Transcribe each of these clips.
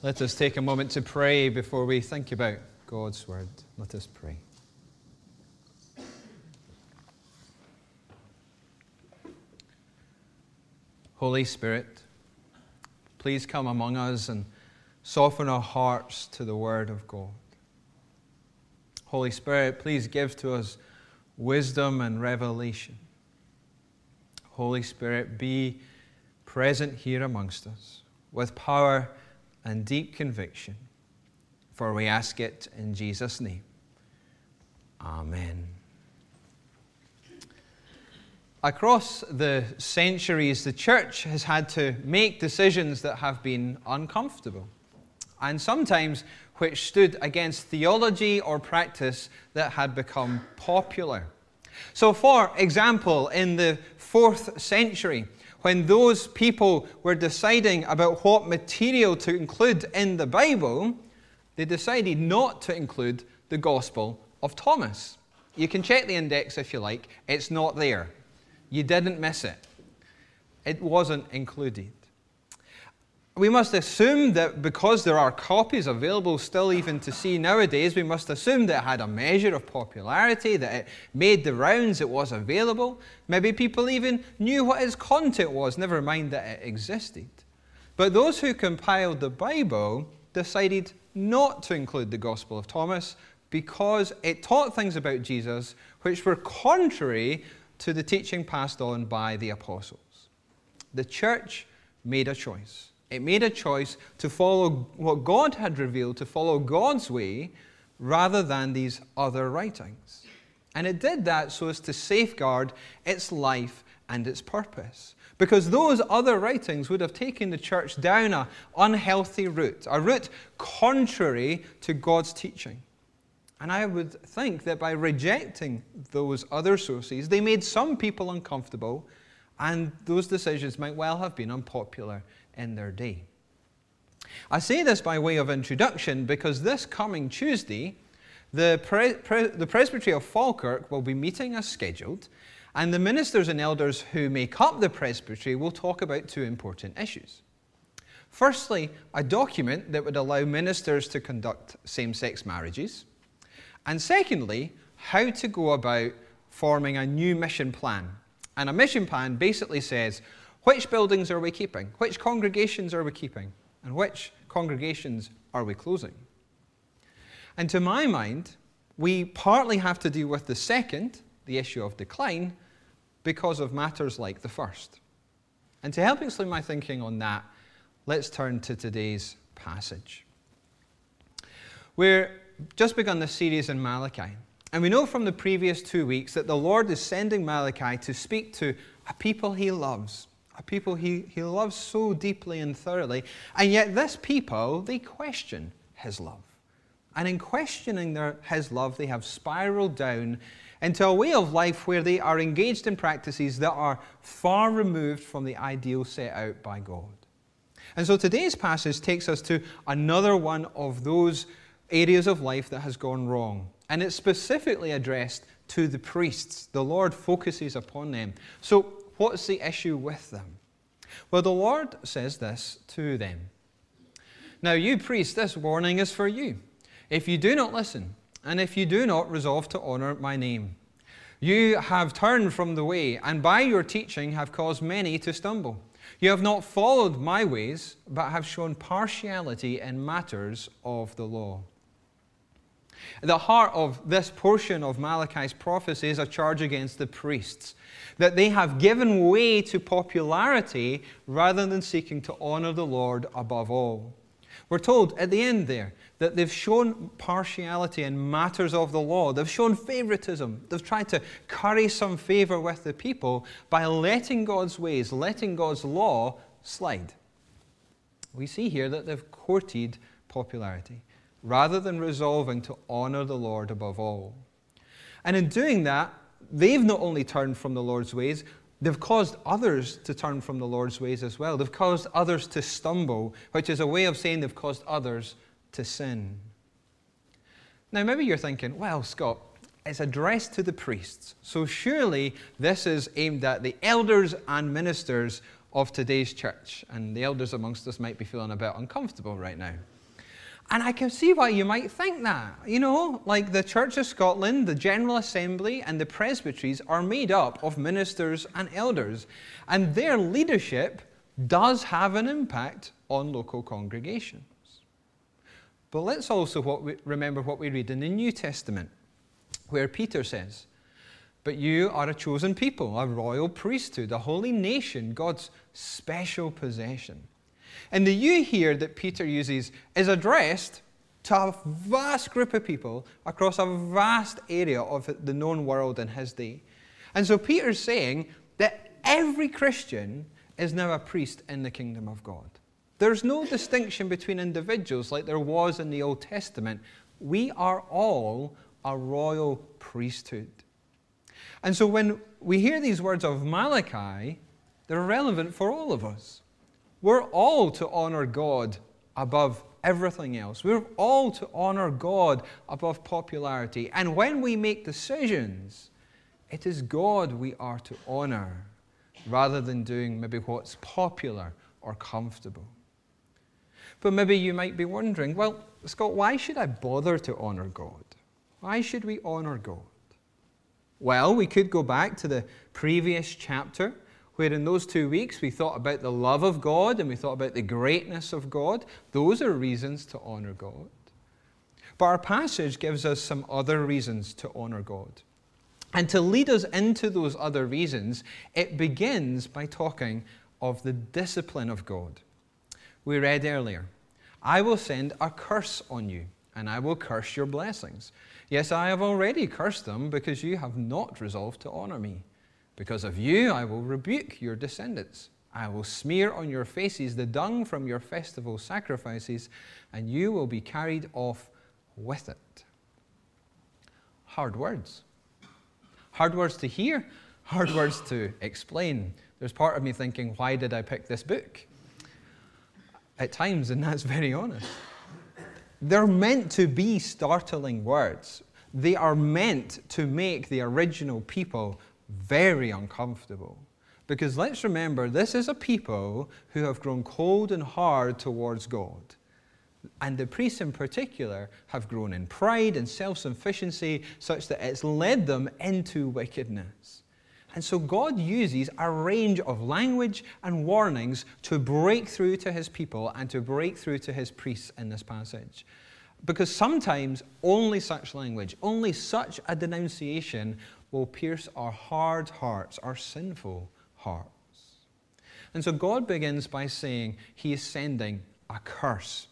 Let us take a moment to pray before we think about God's word. Let us pray. Holy Spirit, please come among us and soften our hearts to the word of God. Holy Spirit, please give to us wisdom and revelation. Holy Spirit, be present here amongst us with power and deep conviction. For we ask it in Jesus' name. Amen. Across the centuries, the church has had to make decisions that have been uncomfortable, and sometimes which stood against theology or practice that had become popular. So, for example, in the fourth century, when those people were deciding about what material to include in the Bible, they decided not to include the Gospel of Thomas. You can check the index if you like, it's not there. You didn't miss it. It wasn't included. We must assume that because there are copies available still even to see nowadays, we must assume that it had a measure of popularity, that it made the rounds, it was available. Maybe people even knew what its content was, never mind that it existed. But those who compiled the Bible decided not to include the Gospel of Thomas because it taught things about Jesus which were contrary to the teaching passed on by the apostles. The church made a choice. It made a choice to follow what God had revealed, to follow God's way, rather than these other writings. And it did that so as to safeguard its life and its purpose. Because those other writings would have taken the church down an unhealthy route, a route contrary to God's teaching. And I would think that by rejecting those other sources, they made some people uncomfortable, and those decisions might well have been unpopular in their day. I say this by way of introduction because this coming Tuesday, the, Pre- Pre- the Presbytery of Falkirk will be meeting as scheduled, and the ministers and elders who make up the presbytery will talk about two important issues. Firstly, a document that would allow ministers to conduct same sex marriages. And secondly, how to go about forming a new mission plan. And a mission plan basically says which buildings are we keeping, which congregations are we keeping, and which congregations are we closing. And to my mind, we partly have to deal with the second, the issue of decline, because of matters like the first. And to help explain my thinking on that, let's turn to today's passage. We're just begun this series in Malachi. And we know from the previous two weeks that the Lord is sending Malachi to speak to a people he loves, a people he, he loves so deeply and thoroughly. And yet, this people, they question his love. And in questioning their, his love, they have spiraled down into a way of life where they are engaged in practices that are far removed from the ideal set out by God. And so today's passage takes us to another one of those areas of life that has gone wrong. And it's specifically addressed to the priests. The Lord focuses upon them. So, what's the issue with them? Well, the Lord says this to them Now, you priests, this warning is for you. If you do not listen, and if you do not resolve to honor my name, you have turned from the way, and by your teaching have caused many to stumble. You have not followed my ways, but have shown partiality in matters of the law. The heart of this portion of Malachi's prophecy is a charge against the priests, that they have given way to popularity rather than seeking to honor the Lord above all. We're told at the end there that they've shown partiality in matters of the law. They've shown favoritism. They've tried to curry some favor with the people by letting God's ways, letting God's law slide. We see here that they've courted popularity rather than resolving to honor the Lord above all. And in doing that, they've not only turned from the Lord's ways, they've caused others to turn from the Lord's ways as well. They've caused others to stumble, which is a way of saying they've caused others to sin. Now, maybe you're thinking, well, Scott, it's addressed to the priests, so surely this is aimed at the elders and ministers of today's church. And the elders amongst us might be feeling a bit uncomfortable right now. And I can see why you might think that. You know, like the Church of Scotland, the General Assembly, and the presbyteries are made up of ministers and elders. And their leadership does have an impact on local congregations. But let's also what we, remember what we read in the New Testament, where Peter says, But you are a chosen people, a royal priesthood, a holy nation, God's special possession. And the you here that Peter uses is addressed to a vast group of people across a vast area of the known world in his day. And so Peter's saying that every Christian is now a priest in the kingdom of God. There's no distinction between individuals like there was in the Old Testament. We are all a royal priesthood. And so when we hear these words of Malachi, they're relevant for all of us. We're all to honor God above everything else. We're all to honor God above popularity. And when we make decisions, it is God we are to honor rather than doing maybe what's popular or comfortable. But maybe you might be wondering, well, Scott, why should I bother to honor God? Why should we honor God? Well, we could go back to the previous chapter where in those two weeks we thought about the love of God and we thought about the greatness of God. Those are reasons to honor God. But our passage gives us some other reasons to honor God. And to lead us into those other reasons, it begins by talking of the discipline of God. We read earlier, I will send a curse on you, and I will curse your blessings. Yes, I have already cursed them because you have not resolved to honor me. Because of you, I will rebuke your descendants. I will smear on your faces the dung from your festival sacrifices, and you will be carried off with it. Hard words. Hard words to hear, hard words to explain. There's part of me thinking, why did I pick this book? At times, and that's very honest. They're meant to be startling words. They are meant to make the original people very uncomfortable. Because let's remember, this is a people who have grown cold and hard towards God. And the priests in particular have grown in pride and self sufficiency such that it's led them into wickedness. And so God uses a range of language and warnings to break through to his people and to break through to his priests in this passage. Because sometimes only such language, only such a denunciation will pierce our hard hearts, our sinful hearts. And so God begins by saying he is sending a curse.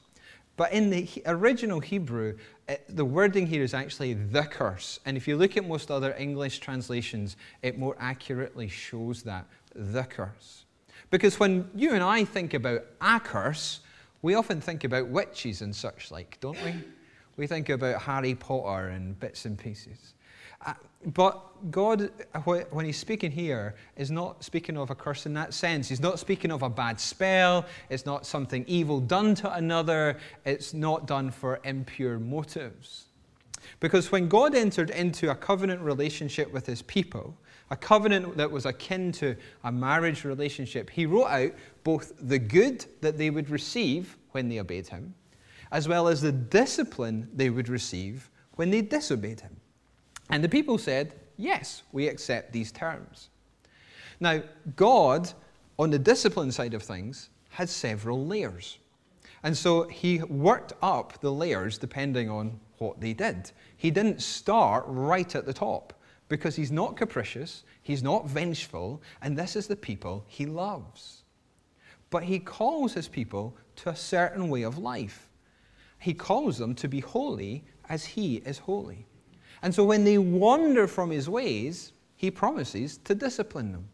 But in the original Hebrew, it, the wording here is actually the curse. And if you look at most other English translations, it more accurately shows that the curse. Because when you and I think about a curse, we often think about witches and such like, don't we? We think about Harry Potter and bits and pieces. Uh, but God, when He's speaking here, is not speaking of a curse in that sense. He's not speaking of a bad spell. It's not something evil done to another. It's not done for impure motives. Because when God entered into a covenant relationship with His people, a covenant that was akin to a marriage relationship, He wrote out both the good that they would receive when they obeyed Him, as well as the discipline they would receive when they disobeyed Him. And the people said, Yes, we accept these terms. Now, God, on the discipline side of things, has several layers. And so he worked up the layers depending on what they did. He didn't start right at the top because he's not capricious, he's not vengeful, and this is the people he loves. But he calls his people to a certain way of life. He calls them to be holy as he is holy. And so when they wander from his ways, he promises to discipline them,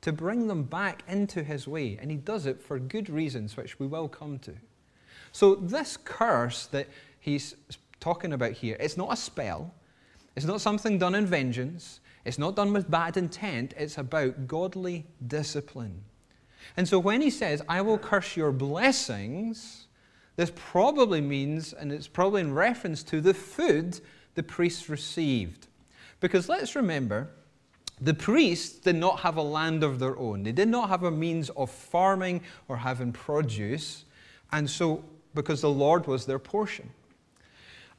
to bring them back into his way. And he does it for good reasons, which we will come to. So this curse that he's talking about here, it's not a spell. It's not something done in vengeance. It's not done with bad intent. It's about godly discipline. And so when he says, I will curse your blessings, this probably means, and it's probably in reference to the food the priests received. Because let's remember, The priests did not have a land of their own. They did not have a means of farming or having produce. And so, because the Lord was their portion.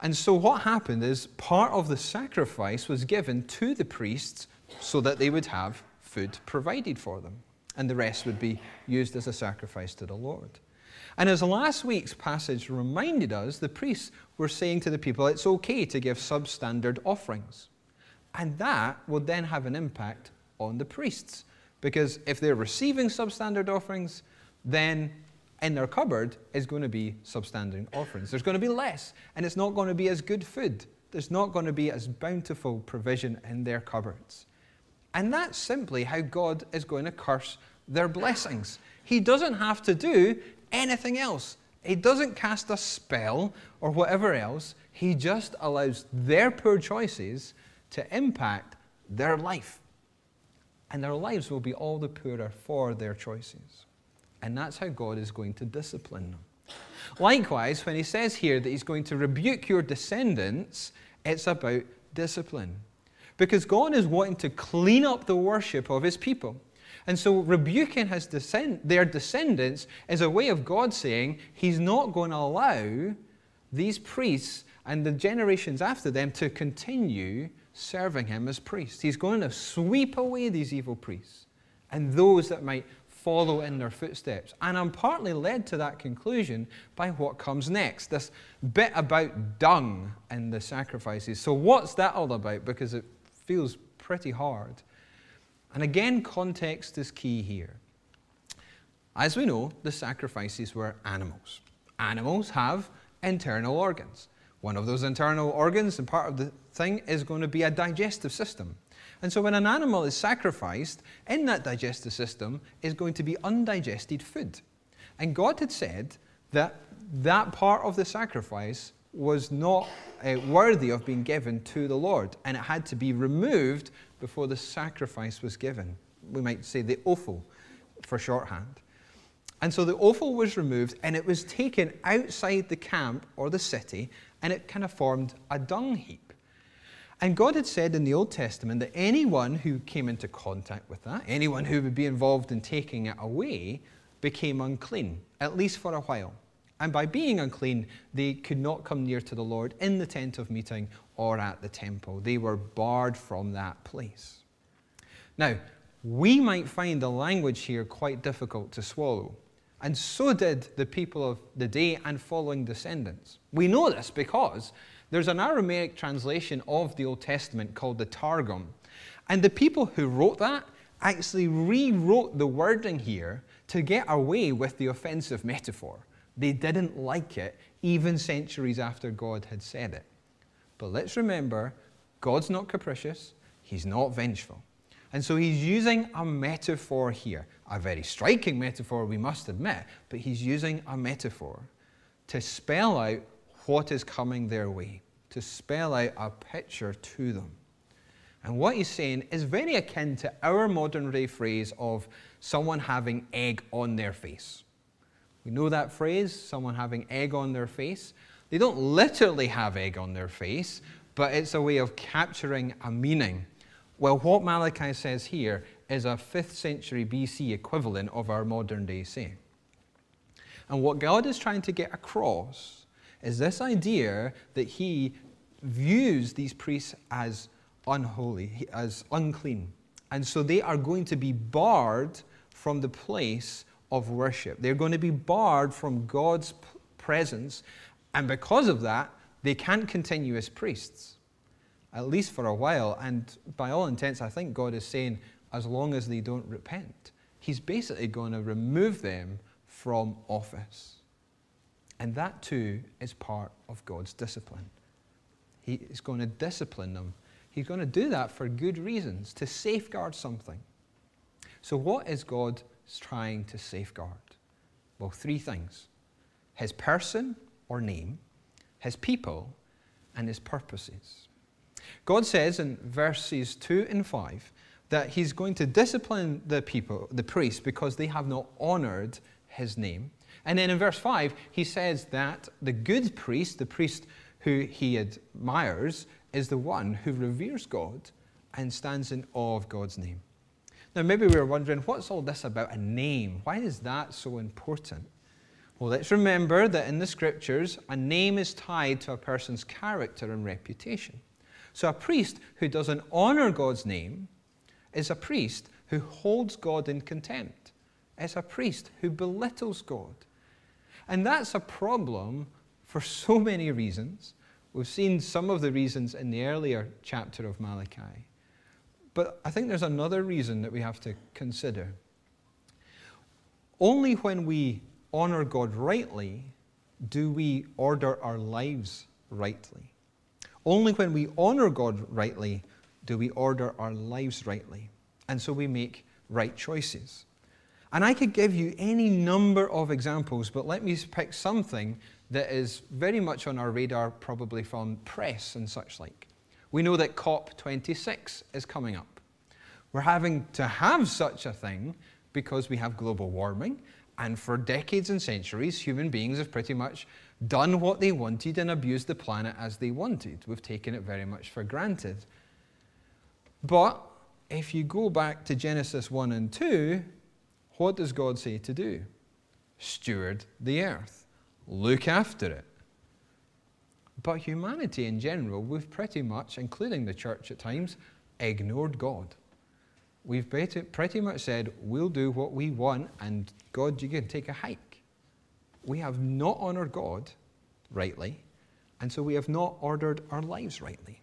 And so, what happened is part of the sacrifice was given to the priests so that they would have food provided for them. And the rest would be used as a sacrifice to the Lord. And as last week's passage reminded us, the priests were saying to the people, it's okay to give substandard offerings. And that would then have an impact on the priests. Because if they're receiving substandard offerings, then in their cupboard is going to be substandard offerings. There's going to be less, and it's not going to be as good food. There's not going to be as bountiful provision in their cupboards. And that's simply how God is going to curse their blessings. He doesn't have to do anything else. He doesn't cast a spell or whatever else. He just allows their poor choices to impact their life. And their lives will be all the poorer for their choices. And that's how God is going to discipline them. Likewise, when he says here that he's going to rebuke your descendants, it's about discipline. Because God is wanting to clean up the worship of his people. And so rebuking his descend- their descendants is a way of God saying he's not going to allow these priests and the generations after them to continue serving him as priests. He's going to sweep away these evil priests and those that might follow in their footsteps. And I'm partly led to that conclusion by what comes next this bit about dung in the sacrifices. So, what's that all about? Because it feels pretty hard. And again, context is key here. As we know, the sacrifices were animals. Animals have internal organs. One of those internal organs and part of the thing is going to be a digestive system. And so when an animal is sacrificed, in that digestive system is going to be undigested food. And God had said that that part of the sacrifice was not uh, worthy of being given to the Lord, and it had to be removed before the sacrifice was given. We might say the offal for shorthand. And so the offal was removed, and it was taken outside the camp or the city, and it kind of formed a dung heap. And God had said in the Old Testament that anyone who came into contact with that, anyone who would be involved in taking it away, became unclean, at least for a while. And by being unclean, they could not come near to the Lord in the tent of meeting or at the temple. They were barred from that place. Now, we might find the language here quite difficult to swallow. And so did the people of the day and following descendants. We know this because there's an Aramaic translation of the Old Testament called the Targum. And the people who wrote that actually rewrote the wording here to get away with the offensive metaphor. They didn't like it, even centuries after God had said it. But let's remember, God's not capricious, He's not vengeful. And so he's using a metaphor here, a very striking metaphor, we must admit, but he's using a metaphor to spell out what is coming their way, to spell out a picture to them. And what he's saying is very akin to our modern day phrase of someone having egg on their face. We know that phrase, someone having egg on their face. They don't literally have egg on their face, but it's a way of capturing a meaning. Well, what Malachi says here is a 5th century BC equivalent of our modern day saying. And what God is trying to get across is this idea that he views these priests as unholy, as unclean. And so they are going to be barred from the place of worship. They're going to be barred from God's presence. And because of that, they can't continue as priests, at least for a while. And by all intents, I think God is saying, as long as they don't repent, He's basically going to remove them from office. And that too is part of God's discipline. He is going to discipline them. He's going to do that for good reasons, to safeguard something. So, what is God trying to safeguard? Well, three things his person or name, his people, and his purposes. God says in verses 2 and 5 that he's going to discipline the people, the priests, because they have not honored his name. And then in verse 5, he says that the good priest, the priest who he admires, is the one who reveres God and stands in awe of God's name. Now, maybe we are wondering, what's all this about a name? Why is that so important? Well, let's remember that in the scriptures, a name is tied to a person's character and reputation. So, a priest who doesn't honor God's name is a priest who holds God in contempt. It's a priest who belittles God. And that's a problem for so many reasons. We've seen some of the reasons in the earlier chapter of Malachi. But I think there's another reason that we have to consider. Only when we honor God rightly do we order our lives rightly. Only when we honor God rightly do we order our lives rightly. And so we make right choices. And I could give you any number of examples, but let me pick something that is very much on our radar, probably from press and such like. We know that COP26 is coming up. We're having to have such a thing because we have global warming and for decades and centuries, human beings have pretty much done what they wanted and abused the planet as they wanted. We've taken it very much for granted. But if you go back to Genesis 1 and 2, what does God say to do? Steward the earth, look after it. But humanity in general, we've pretty much, including the church at times, ignored God we've pretty much said, we'll do what we want, and God, you can take a hike. We have not honored God rightly, and so we have not ordered our lives rightly.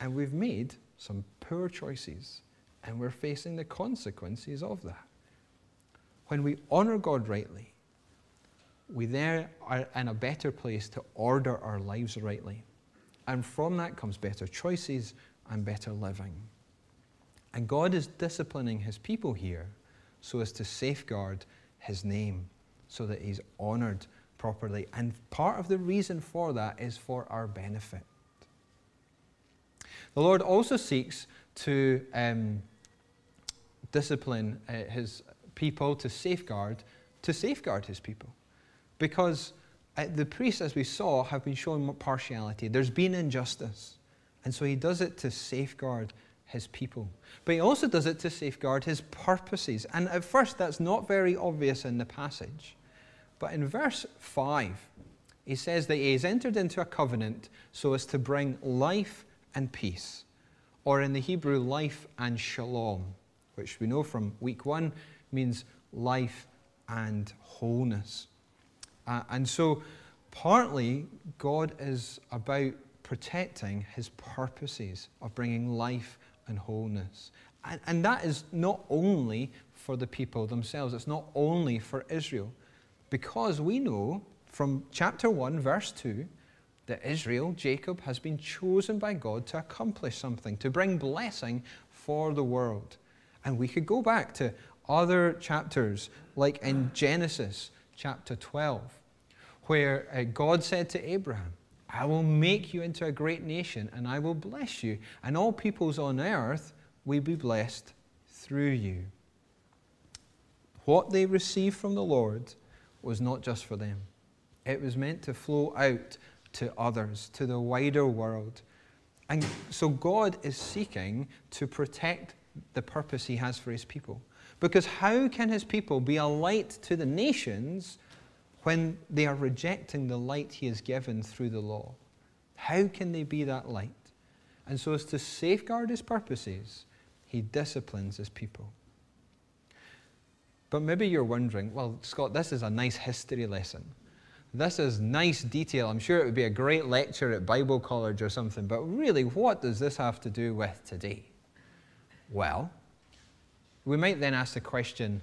And we've made some poor choices, and we're facing the consequences of that. When we honor God rightly, we then are in a better place to order our lives rightly. And from that comes better choices and better living. And God is disciplining his people here so as to safeguard his name, so that he's honored properly. And part of the reason for that is for our benefit. The Lord also seeks to um, discipline uh, his people, to safeguard, to safeguard his people. Because uh, the priests, as we saw, have been showing partiality. There's been injustice. And so he does it to safeguard his people. But he also does it to safeguard his purposes. And at first, that's not very obvious in the passage. But in verse 5, he says that he has entered into a covenant so as to bring life and peace, or in the Hebrew, life and shalom, which we know from week one means life and wholeness. Uh, and so, partly, God is about protecting his purposes of bringing life and wholeness. And, and that is not only for the people themselves, it's not only for Israel. Because we know from chapter 1, verse 2, that Israel, Jacob, has been chosen by God to accomplish something, to bring blessing for the world. And we could go back to other chapters, like in Genesis chapter 12, where uh, God said to Abraham, I will make you into a great nation, and I will bless you, and all peoples on earth will be blessed through you. What they received from the Lord was not just for them, it was meant to flow out to others, to the wider world. And so God is seeking to protect the purpose He has for His people. Because how can His people be a light to the nations when they are rejecting the light he has given through the law. How can they be that light? And so, as to safeguard his purposes, he disciplines his people. But maybe you're wondering, well, Scott, this is a nice history lesson. This is nice detail. I'm sure it would be a great lecture at Bible college or something, but really, what does this have to do with today? Well, we might then ask the question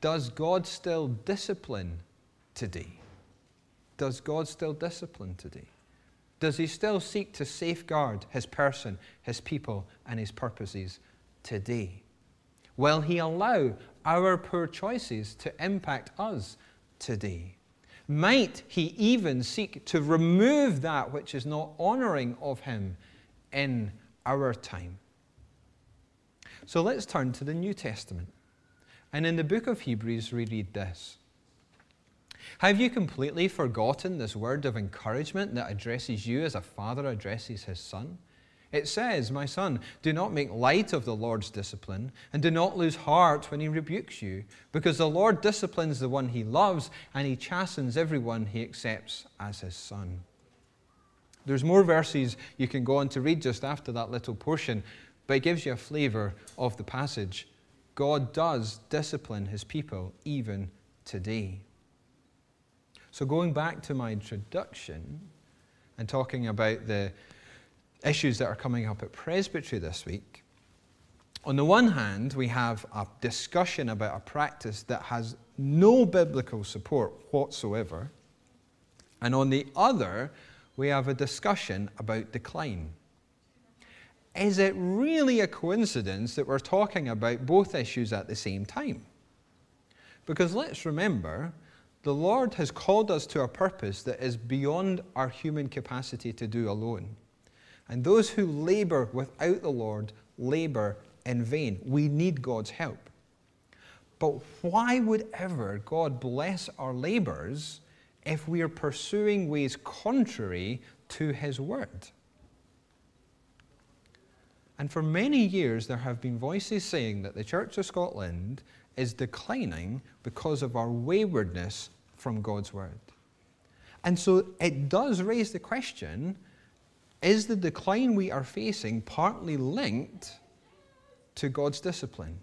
Does God still discipline today? Does God still discipline today? Does he still seek to safeguard his person, his people, and his purposes today? Will he allow our poor choices to impact us today? Might he even seek to remove that which is not honoring of him in our time? So let's turn to the New Testament. And in the book of Hebrews, we read this have you completely forgotten this word of encouragement that addresses you as a father addresses his son? It says, My son, do not make light of the Lord's discipline, and do not lose heart when he rebukes you, because the Lord disciplines the one he loves, and he chastens everyone he accepts as his son. There's more verses you can go on to read just after that little portion, but it gives you a flavor of the passage. God does discipline his people even today. So, going back to my introduction and talking about the issues that are coming up at Presbytery this week. On the one hand, we have a discussion about a practice that has no biblical support whatsoever. And on the other, we have a discussion about decline. Is it really a coincidence that we're talking about both issues at the same time? Because let's remember, the Lord has called us to a purpose that is beyond our human capacity to do alone. And those who labor without the Lord labor in vain. We need God's help. But why would ever God bless our labors if we are pursuing ways contrary to His word? And for many years, there have been voices saying that the Church of Scotland is declining because of our waywardness from God's word. And so it does raise the question is the decline we are facing partly linked to God's discipline?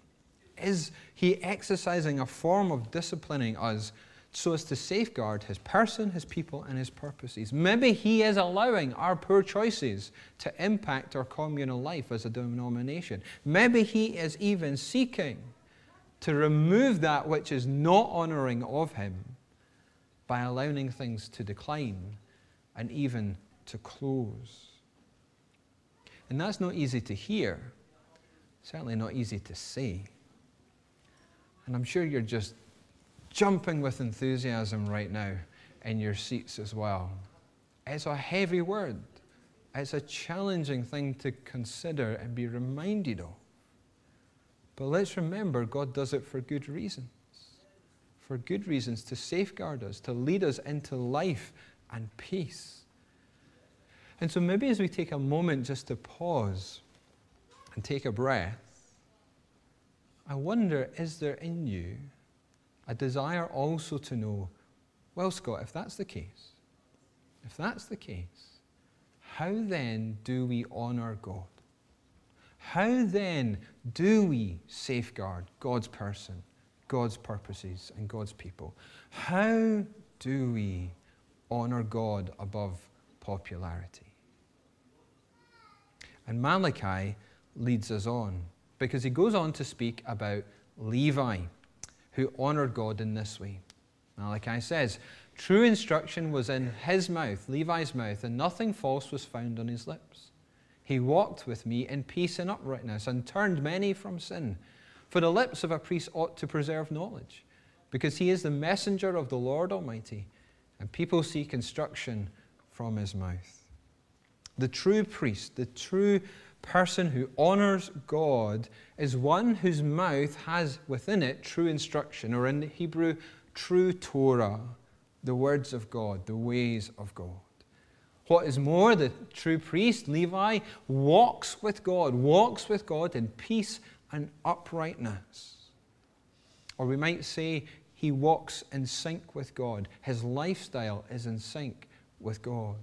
Is He exercising a form of disciplining us so as to safeguard His person, His people, and His purposes? Maybe He is allowing our poor choices to impact our communal life as a denomination. Maybe He is even seeking to remove that which is not honoring of Him by allowing things to decline and even to close. And that's not easy to hear, certainly not easy to say. And I'm sure you're just jumping with enthusiasm right now in your seats as well. It's a heavy word, it's a challenging thing to consider and be reminded of. But let's remember, God does it for good reasons. For good reasons to safeguard us, to lead us into life and peace. And so maybe as we take a moment just to pause and take a breath, I wonder is there in you a desire also to know, well, Scott, if that's the case, if that's the case, how then do we honor God? How then do we safeguard God's person, God's purposes, and God's people? How do we honor God above popularity? And Malachi leads us on because he goes on to speak about Levi, who honored God in this way. Malachi says, True instruction was in his mouth, Levi's mouth, and nothing false was found on his lips. He walked with me in peace and uprightness and turned many from sin. For the lips of a priest ought to preserve knowledge, because he is the messenger of the Lord Almighty, and people seek instruction from his mouth. The true priest, the true person who honors God, is one whose mouth has within it true instruction, or in the Hebrew, true Torah, the words of God, the ways of God. What is more, the true priest, Levi, walks with God, walks with God in peace and uprightness. Or we might say, he walks in sync with God. His lifestyle is in sync with God.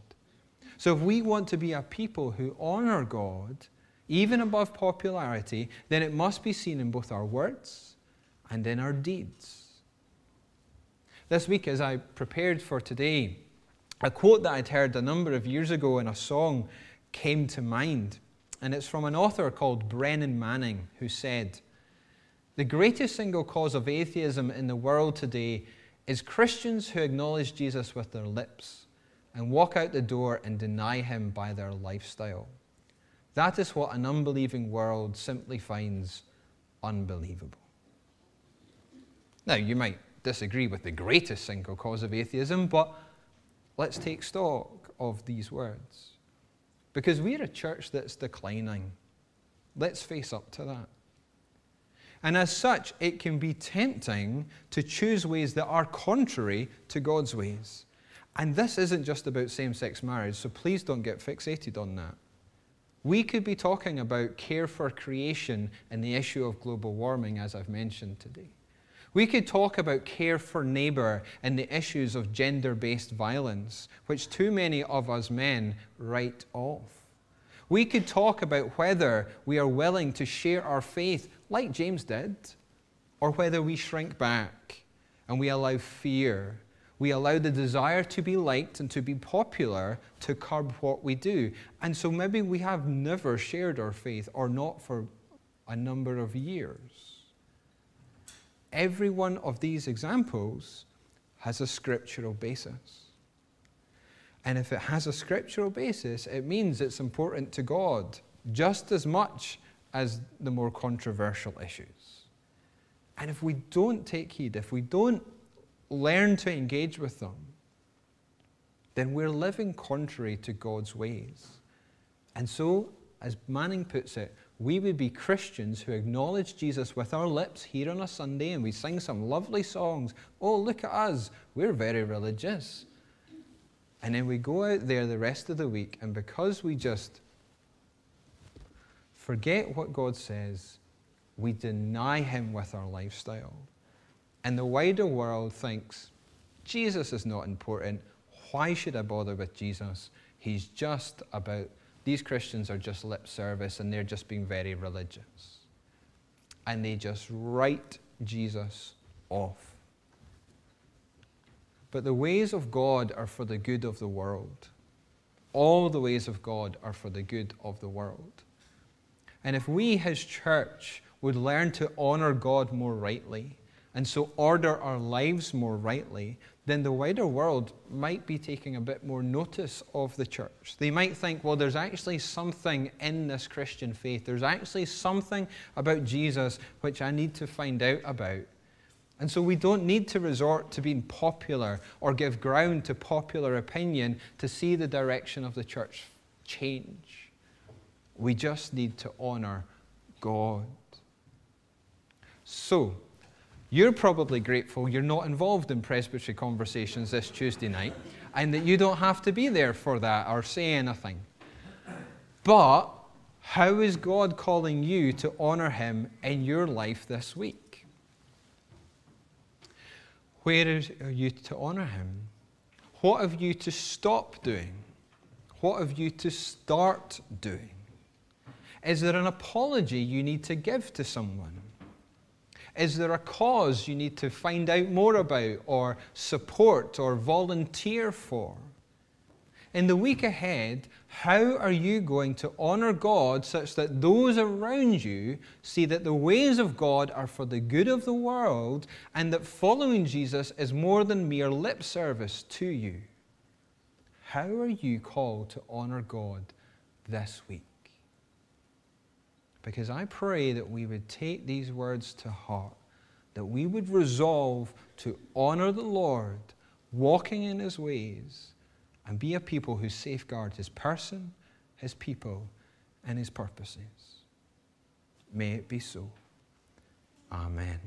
So if we want to be a people who honor God, even above popularity, then it must be seen in both our words and in our deeds. This week, as I prepared for today, a quote that I'd heard a number of years ago in a song came to mind. And it's from an author called Brennan Manning, who said, The greatest single cause of atheism in the world today is Christians who acknowledge Jesus with their lips and walk out the door and deny him by their lifestyle. That is what an unbelieving world simply finds unbelievable. Now, you might disagree with the greatest single cause of atheism, but let's take stock of these words. Because we're a church that's declining. Let's face up to that. And as such, it can be tempting to choose ways that are contrary to God's ways. And this isn't just about same sex marriage, so please don't get fixated on that. We could be talking about care for creation and the issue of global warming, as I've mentioned today. We could talk about care for neighbour and the issues of gender based violence, which too many of us men write off. We could talk about whether we are willing to share our faith like James did, or whether we shrink back and we allow fear we allow the desire to be liked and to be popular to curb what we do. And so maybe we have never shared our faith or not for a number of years. Every one of these examples has a scriptural basis. And if it has a scriptural basis, it means it's important to God just as much as the more controversial issues. And if we don't take heed, if we don't learn to engage with them, then we're living contrary to God's ways. And so, as Manning puts it, we would be Christians who acknowledge Jesus with our lips here on a Sunday and we sing some lovely songs. Oh, look at us, we're very religious. And then we go out there the rest of the week, and because we just forget what God says, we deny Him with our lifestyle. And the wider world thinks, Jesus is not important. Why should I bother with Jesus? He's just about, these Christians are just lip service and they're just being very religious. And they just write Jesus off. But the ways of God are for the good of the world. All the ways of God are for the good of the world. And if we, His church, would learn to honor God more rightly, and so order our lives more rightly, then the wider world might be taking a bit more notice of the church. They might think, well, there's actually something in this Christian faith. There's actually something about Jesus which I need to find out about. And so we don't need to resort to being popular or give ground to popular opinion to see the direction of the church change. We just need to honor God. So, you're probably grateful you're not involved in presbytery conversations this Tuesday night and that you don't have to be there for that or say anything. But how is God calling you to honor Him in your life this week? Where are you to honor Him? What have you to stop doing? What have you to start doing? Is there an apology you need to give to someone? Is there a cause you need to find out more about, or support, or volunteer for? In the week ahead, how are you going to honor God such that those around you see that the ways of God are for the good of the world and that following Jesus is more than mere lip service to you? How are you called to honor God this week? Because I pray that we would take these words to heart, that we would resolve to honor the Lord, walking in his ways, and be a people who safeguard his person, his people, and his purposes. May it be so. Amen.